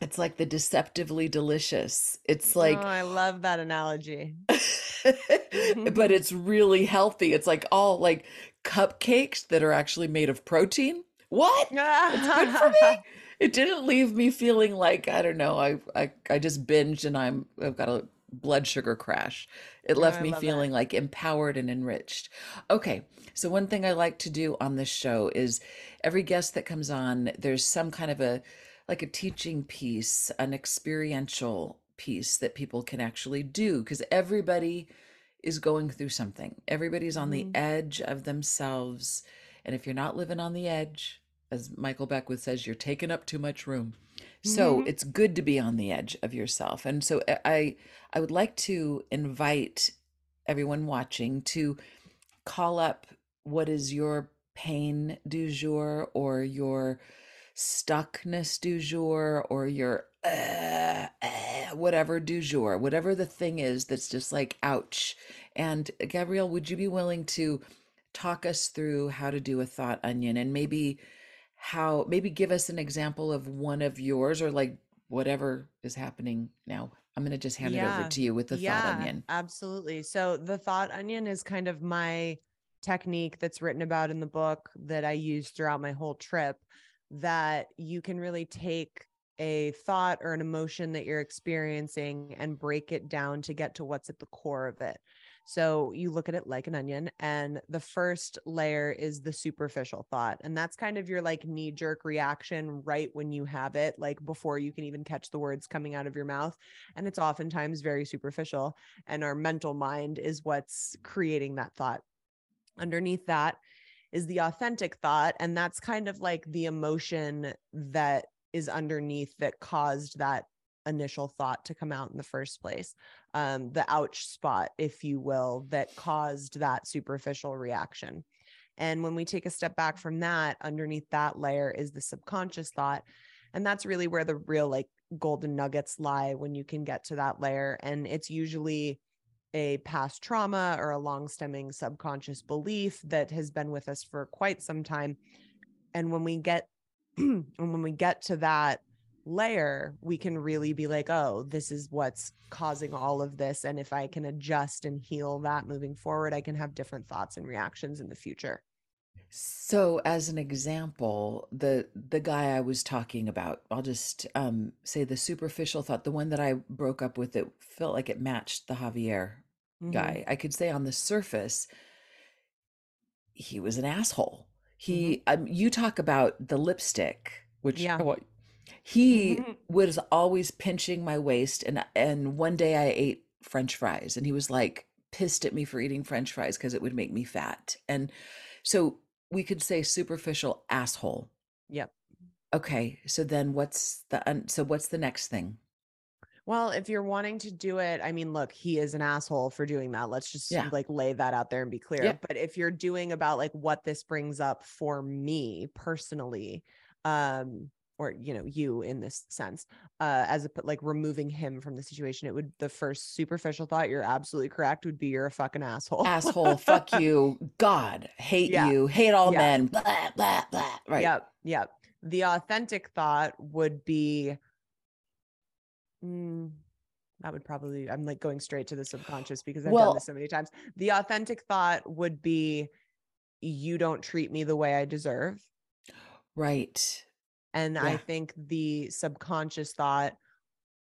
it's like the deceptively delicious. It's oh, like oh, I love that analogy. but it's really healthy. It's like all like cupcakes that are actually made of protein. What? It's good for me. It didn't leave me feeling like I don't know. I I, I just binged and I'm I've got a blood sugar crash. It left I me love that. feeling like empowered and enriched. Okay, so one thing I like to do on this show is every guest that comes on, there's some kind of a like a teaching piece, an experiential piece that people can actually do because everybody is going through something. Everybody's on the Mhm. edge of themselves. And if you're not living on the edge, as Michael Beckwith says, you're taking up too much room. So Mhm. it's good to be on the edge of yourself. And so I I I would like to invite everyone watching to call up what is your pain du jour or your stuckness du jour or your uh, uh, whatever du jour, whatever the thing is that's just like ouch. And Gabrielle, would you be willing to talk us through how to do a thought onion and maybe how maybe give us an example of one of yours or like whatever is happening now. I'm going to just hand it over to you with the yeah, thought onion. Absolutely. So the thought onion is kind of my technique that's written about in the book that I use throughout my whole trip that you can really take a thought or an emotion that you're experiencing and break it down to get to what's at the core of it. So you look at it like an onion, and the first layer is the superficial thought. And that's kind of your like knee jerk reaction right when you have it, like before you can even catch the words coming out of your mouth. And it's oftentimes very superficial. And our mental mind is what's creating that thought. Underneath that is the authentic thought. And that's kind of like the emotion that is underneath that caused that initial thought to come out in the first place um, the ouch spot, if you will, that caused that superficial reaction. And when we take a step back from that, underneath that layer is the subconscious thought. And that's really where the real like golden nuggets lie when you can get to that layer. And it's usually a past trauma or a long stemming subconscious belief that has been with us for quite some time. And when we get and when we get to that layer, we can really be like, oh, this is what's causing all of this. And if I can adjust and heal that moving forward, I can have different thoughts and reactions in the future. So as an example, the the guy I was talking about, I'll just um say the superficial thought, the one that I broke up with it felt like it matched the Javier Mhm. guy. I could say on the surface he was an asshole. He um, you talk about the lipstick, which Yeah. He Mhm. was always pinching my waist and and one day I ate french fries and he was like pissed at me for eating french fries because it would make me fat. And so we could say superficial asshole. Yep. Okay, so then what's the un- so what's the next thing? Well, if you're wanting to do it, I mean, look, he is an asshole for doing that. Let's just Yeah. like lay that out there and be clear. Yeah. But if you're doing about like what this brings up for me personally, um, or you know, you in this sense, uh, as a like removing him from the situation, it would the first superficial thought, you're absolutely correct, would be you're a fucking asshole. Asshole, fuck you, God, hate Yeah. you, hate all Yeah. men, blah blah blah. Right. Yep. Yep. The authentic thought would be mm, that would probably I'm like going straight to the subconscious because I've Well- done this so many times. The authentic thought would be you don't treat me the way I deserve. Right. And I think the subconscious thought,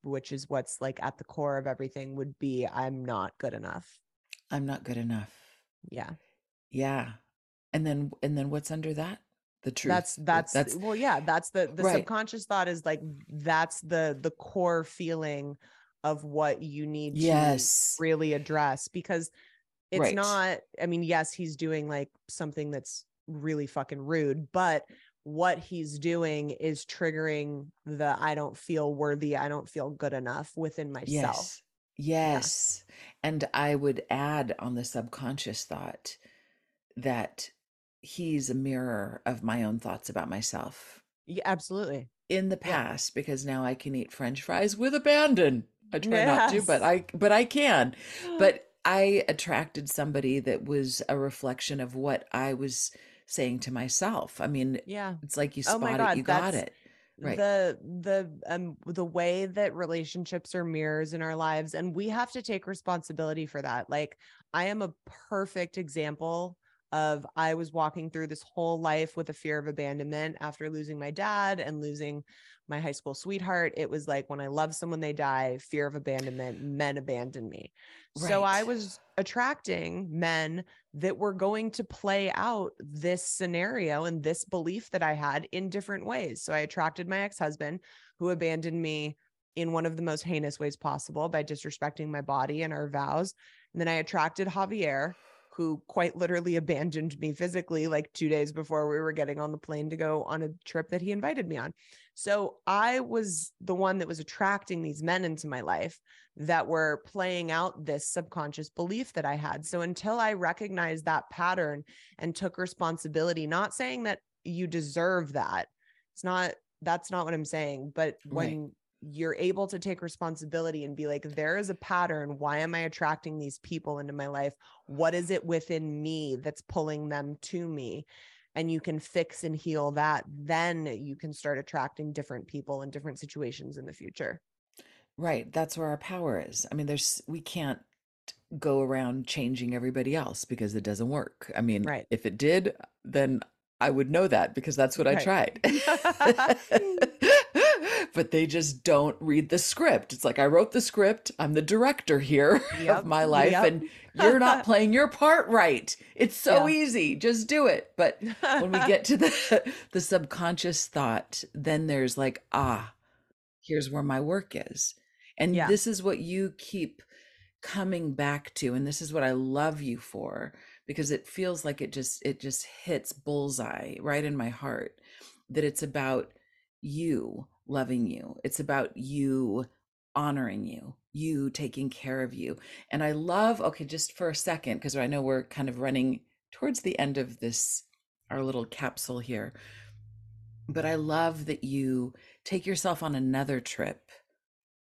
which is what's like at the core of everything, would be I'm not good enough. I'm not good enough. Yeah. Yeah. And then and then what's under that? The truth. That's that's that's well, yeah, that's the the Right. subconscious thought is like that's the the core feeling of what you need yes. to really address because it's Right. not I mean, yes, he's doing like something that's really fucking rude, but what he's doing is triggering the I don't feel worthy, I don't feel good enough within myself. Yes. Yes. And I would add on the subconscious thought that he's a mirror of my own thoughts about myself Yeah, absolutely. in the Yeah. past because now I can eat french fries with abandon. I try not to, but I but I can. But I attracted somebody that was a reflection of what I was saying to myself. I mean, yeah. it's like you Oh spot God, it, you got it. Right. the the um the way that relationships are mirrors in our lives and we have to take responsibility for that like i am a perfect example of I was walking through this whole life with a fear of abandonment after losing my dad and losing my high school sweetheart. It was like when I love someone, they die, fear of abandonment, men abandon me. So I was attracting men that were going to play out this scenario and this belief that I had in different ways. So I attracted my ex husband who abandoned me in one of the most heinous ways possible by disrespecting my body and our vows. And then I attracted Javier, who quite literally abandoned me physically like two days before we were getting on the plane to go on a trip that he invited me on. So I was the one that was attracting these men into my life that were playing out this subconscious belief that I had. So until I recognized that pattern and took responsibility, not saying that you deserve that, it's not, that's not what I'm saying. But Right. You're able to take responsibility and be like, there is a pattern. Why am I attracting these people into my life? What is it within me that's pulling them to me? And you can fix and heal that. Then you can start attracting different people and different situations in the future. Right. That's where our power is. I mean, there's, we can't go around changing everybody else because it doesn't work. I mean, Right. if it did, then I would know that because that's what I tried. but they just don't read the script. It's like I wrote the script, I'm the director here Yep, of my life, yep. and you're not playing your part right. It's so Yeah. easy. Just do it. But when we get to the the subconscious thought, then there's like, ah, here's where my work is. And Yeah. this is what you keep coming back to and this is what I love you for because it feels like it just it just hits bullseye right in my heart that it's about you loving you. It's about you honoring you, you taking care of you. And I love okay just for a second because I know we're kind of running towards the end of this our little capsule here. But I love that you take yourself on another trip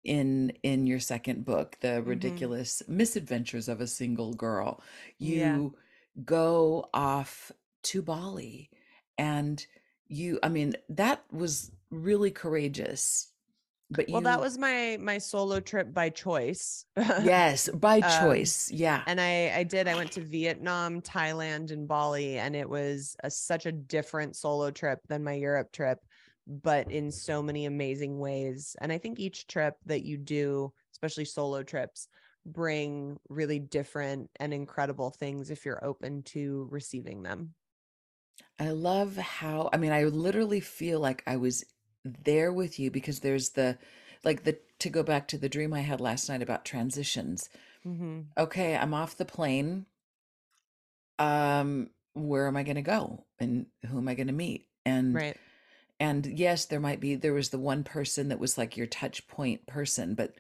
in in your second book the mm-hmm. ridiculous misadventures of a single girl Yeah. you go off to bali and you i mean that was really courageous but you Well, that was my my solo trip by choice. yes by um, choice yeah and I I did I went to Vietnam, Thailand, and Bali, and it was a, such a different solo trip than my Europe trip, but in so many amazing ways. And I think each trip that you do, especially solo trips, bring really different and incredible things if you're open to receiving them. I love how, I mean, I literally feel like I was there with you because there's the, like the, to go back to the dream I had last night about transitions. Mm-hmm. Okay, I'm off the plane. Um, where am I going to go? And who am I going to meet? And, Right. and yes, there might be, there was the one person that was like your touch point person, but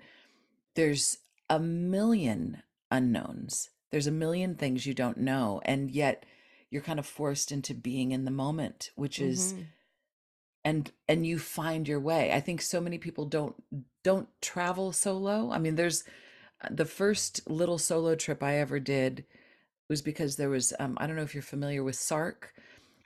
there's a million unknowns. There's a million things you don't know. And yet you're kind of forced into being in the moment, which is, Mhm. And and you find your way. I think so many people don't don't travel solo. I mean there's uh, the first little solo trip i ever did was because there was um i don't know if you're familiar with sark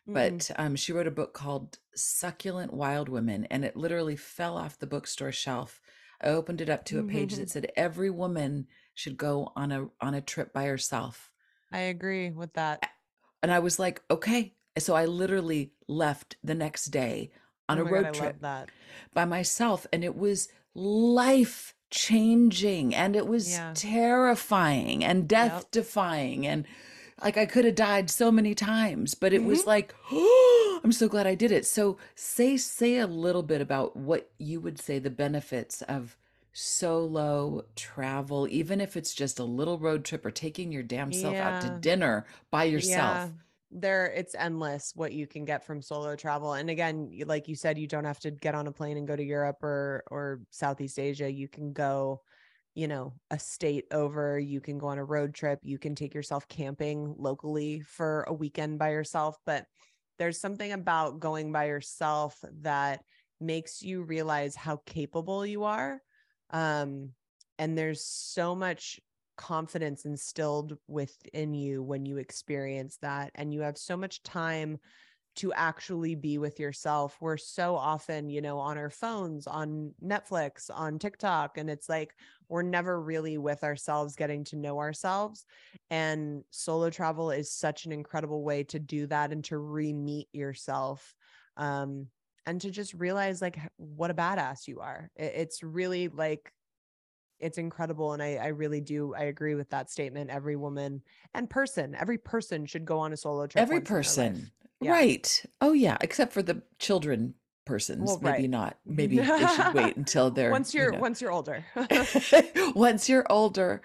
but um she wrote a book called succulent wild women and it literally fell off the bookstore shelf. I opened it up to a page that said every woman should go on a on a trip by herself. I agree with that. and i was like okay. So i literally left the next day on Oh a road God, trip that. by myself and it was life changing and it was Yeah. terrifying and death Yep. defying and like I could have died so many times but it Mm-hmm. was like oh I'm so glad I did it so say say a little bit about what you would say the benefits of solo travel even if it's just a little road trip or taking your damn self out to dinner by yourself there it's endless what you can get from solo travel and again like you said you don't have to get on a plane and go to europe or or southeast asia you can go you know a state over you can go on a road trip you can take yourself camping locally for a weekend by yourself but there's something about going by yourself that makes you realize how capable you are um and there's so much confidence instilled within you when you experience that and you have so much time to actually be with yourself. We're so often, you know, on our phones, on Netflix, on TikTok, and it's like we're never really with ourselves, getting to know ourselves. And solo travel is such an incredible way to do that and to re meet yourself. Um, and to just realize like what a badass you are. It's really like it's incredible and I, I really do i agree with that statement every woman and person every person should go on a solo trip every person yeah. right oh yeah except for the children persons well, maybe right. not maybe they should wait until they're once you're you know. once you're older once you're older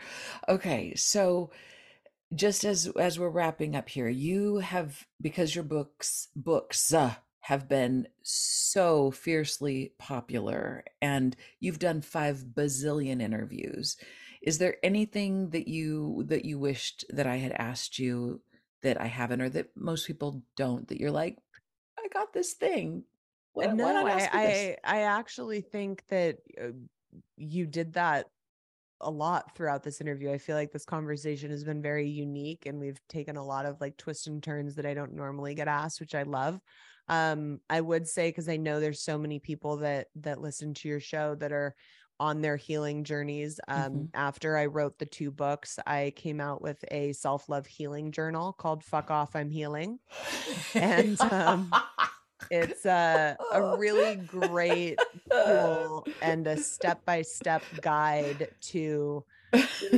okay so just as as we're wrapping up here you have because your books books uh, have been so fiercely popular and you've done 5 bazillion interviews. Is there anything that you that you wished that I had asked you that I haven't or that most people don't that you're like I got this thing. What, no I I, I actually think that uh, you did that a lot throughout this interview. I feel like this conversation has been very unique and we've taken a lot of like twists and turns that I don't normally get asked, which I love um i would say because i know there's so many people that that listen to your show that are on their healing journeys um mm-hmm. after i wrote the two books i came out with a self-love healing journal called fuck off i'm healing and um it's a, a really great tool and a step-by-step guide to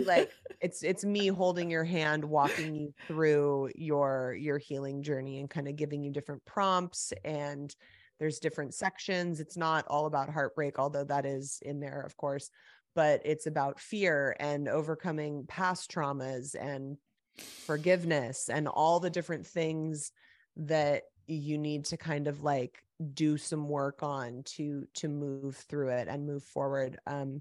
like it's it's me holding your hand walking you through your your healing journey and kind of giving you different prompts and there's different sections. It's not all about heartbreak although that is in there of course but it's about fear and overcoming past traumas and forgiveness and all the different things that you need to kind of like do some work on to to move through it and move forward um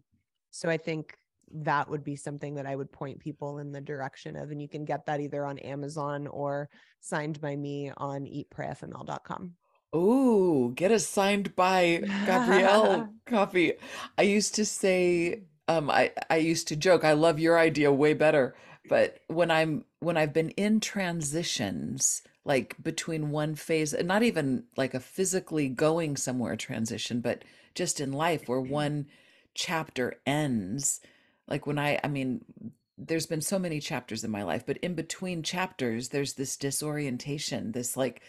so i think that would be something that I would point people in the direction of. And you can get that either on Amazon or signed by me on eatprayfml.com. Oh, get a signed by Gabrielle copy. I used to say, um, I, I used to joke, I love your idea way better. But when I'm when I've been in transitions, like between one phase, and not even like a physically going somewhere transition, but just in life where one chapter ends like when i i mean there's been so many chapters in my life but in between chapters there's this disorientation this like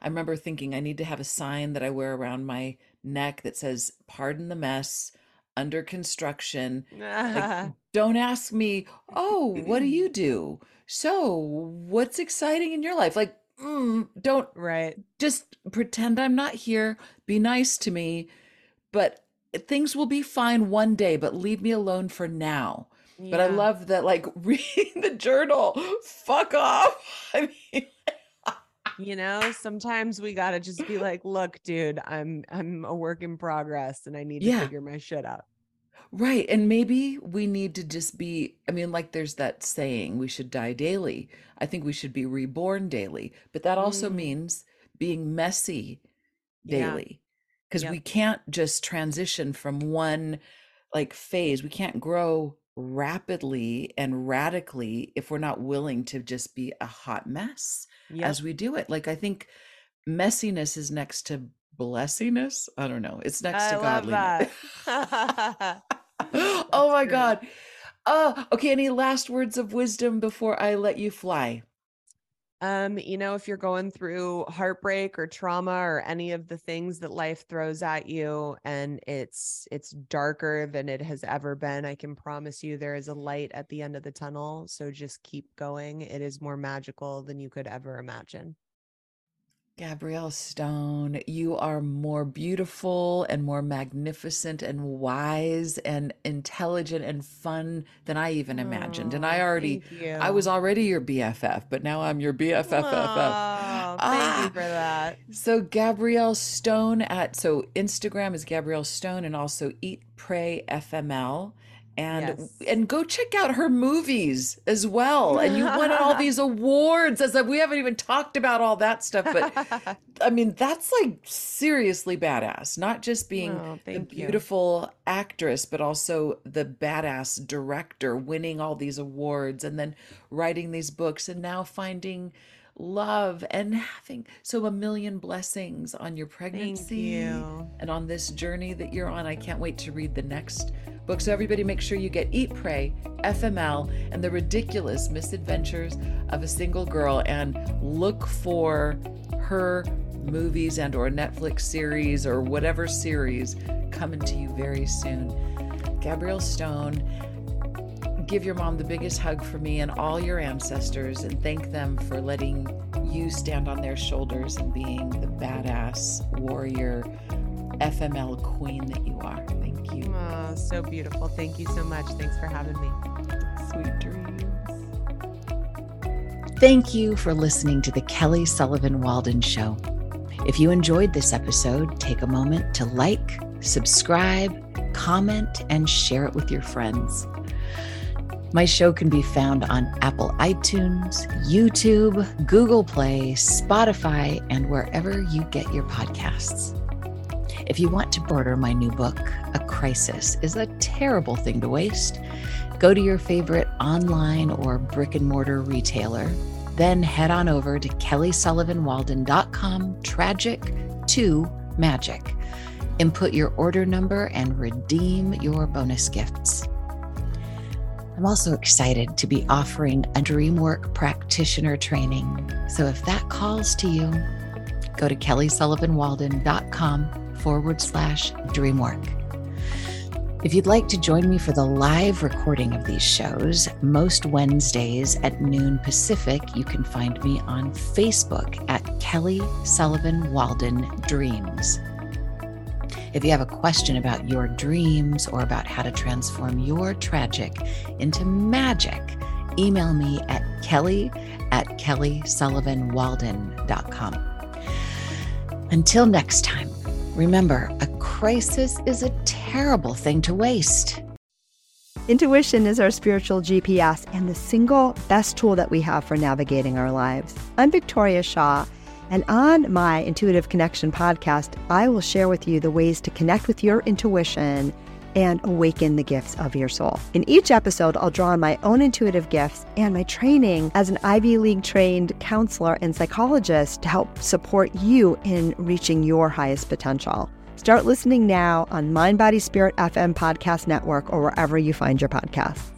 i remember thinking i need to have a sign that i wear around my neck that says pardon the mess under construction like, don't ask me oh what do you do? So what's exciting in your life like mm, don't right. just pretend i'm not here be nice to me but things will be fine one day, but leave me alone for now. Yeah. But I love that, like reading the journal. Fuck off. I mean, you know, sometimes we gotta just be like, look, dude, I'm I'm a work in progress, and I need to yeah. figure my shit out. Right. And maybe we need to just be, I mean, like there's that saying, we should die daily. I think we should be reborn daily. But that also mm. means being messy daily because yep. we can't just transition from one like phase we can't grow rapidly and radically if we're not willing to just be a hot mess yep. as we do it like i think messiness is next to blessiness i don't know it's next I to godliness. oh my god. Uh okay any last words of wisdom before i let you fly um, you know, if you're going through heartbreak or trauma or any of the things that life throws at you and it's it's darker than it has ever been, I can promise you there is a light at the end of the tunnel. So just keep going. It is more magical than you could ever imagine. Gabrielle Stone, you are more beautiful and more magnificent and wise and intelligent and fun than I even imagined. And I already, I was already your BFF, but now I'm your BFFFF. Oh, thank ah. you for that. So Gabrielle Stone at, so Instagram is Gabrielle Stone and also Eat Pray FML and yes. and go check out her movies as well and you won all these awards as we haven't even talked about all that stuff but i mean that's like seriously badass not just being oh, the beautiful you. actress but also the badass director winning all these awards and then writing these books and now finding love and having so a million blessings on your pregnancy you. and on this journey that you're on. I can't wait to read the next book. So everybody make sure you get Eat Pray, FML, and the ridiculous misadventures of a single girl and look for her movies and or Netflix series or whatever series coming to you very soon. Gabrielle Stone give your mom the biggest hug for me and all your ancestors and thank them for letting you stand on their shoulders and being the badass warrior FML queen that you are. Thank you. Oh, so beautiful. Thank you so much. Thanks for having me. Sweet dreams. Thank you for listening to the Kelly Sullivan Walden Show. If you enjoyed this episode, take a moment to like, subscribe, comment, and share it with your friends. My show can be found on Apple iTunes, YouTube, Google Play, Spotify, and wherever you get your podcasts. If you want to order my new book, A Crisis is a Terrible Thing to Waste, go to your favorite online or brick and mortar retailer. Then head on over to kellysullivanwalden.com tragic to magic. Input your order number and redeem your bonus gifts. I'm also excited to be offering a DreamWork practitioner training. So if that calls to you, go to kellysullivanwalden.com forward slash DreamWork. If you'd like to join me for the live recording of these shows, most Wednesdays at noon Pacific, you can find me on Facebook at Kelly Sullivan Walden Dreams. If you have a question about your dreams or about how to transform your tragic into magic, email me at kelly at kellysullivanwalden.com. Until next time, remember a crisis is a terrible thing to waste. Intuition is our spiritual GPS and the single best tool that we have for navigating our lives. I'm Victoria Shaw and on my Intuitive Connection podcast, I will share with you the ways to connect with your intuition and awaken the gifts of your soul. In each episode, I'll draw on my own intuitive gifts and my training as an Ivy League trained counselor and psychologist to help support you in reaching your highest potential. Start listening now on Mind Body Spirit FM Podcast Network or wherever you find your podcasts.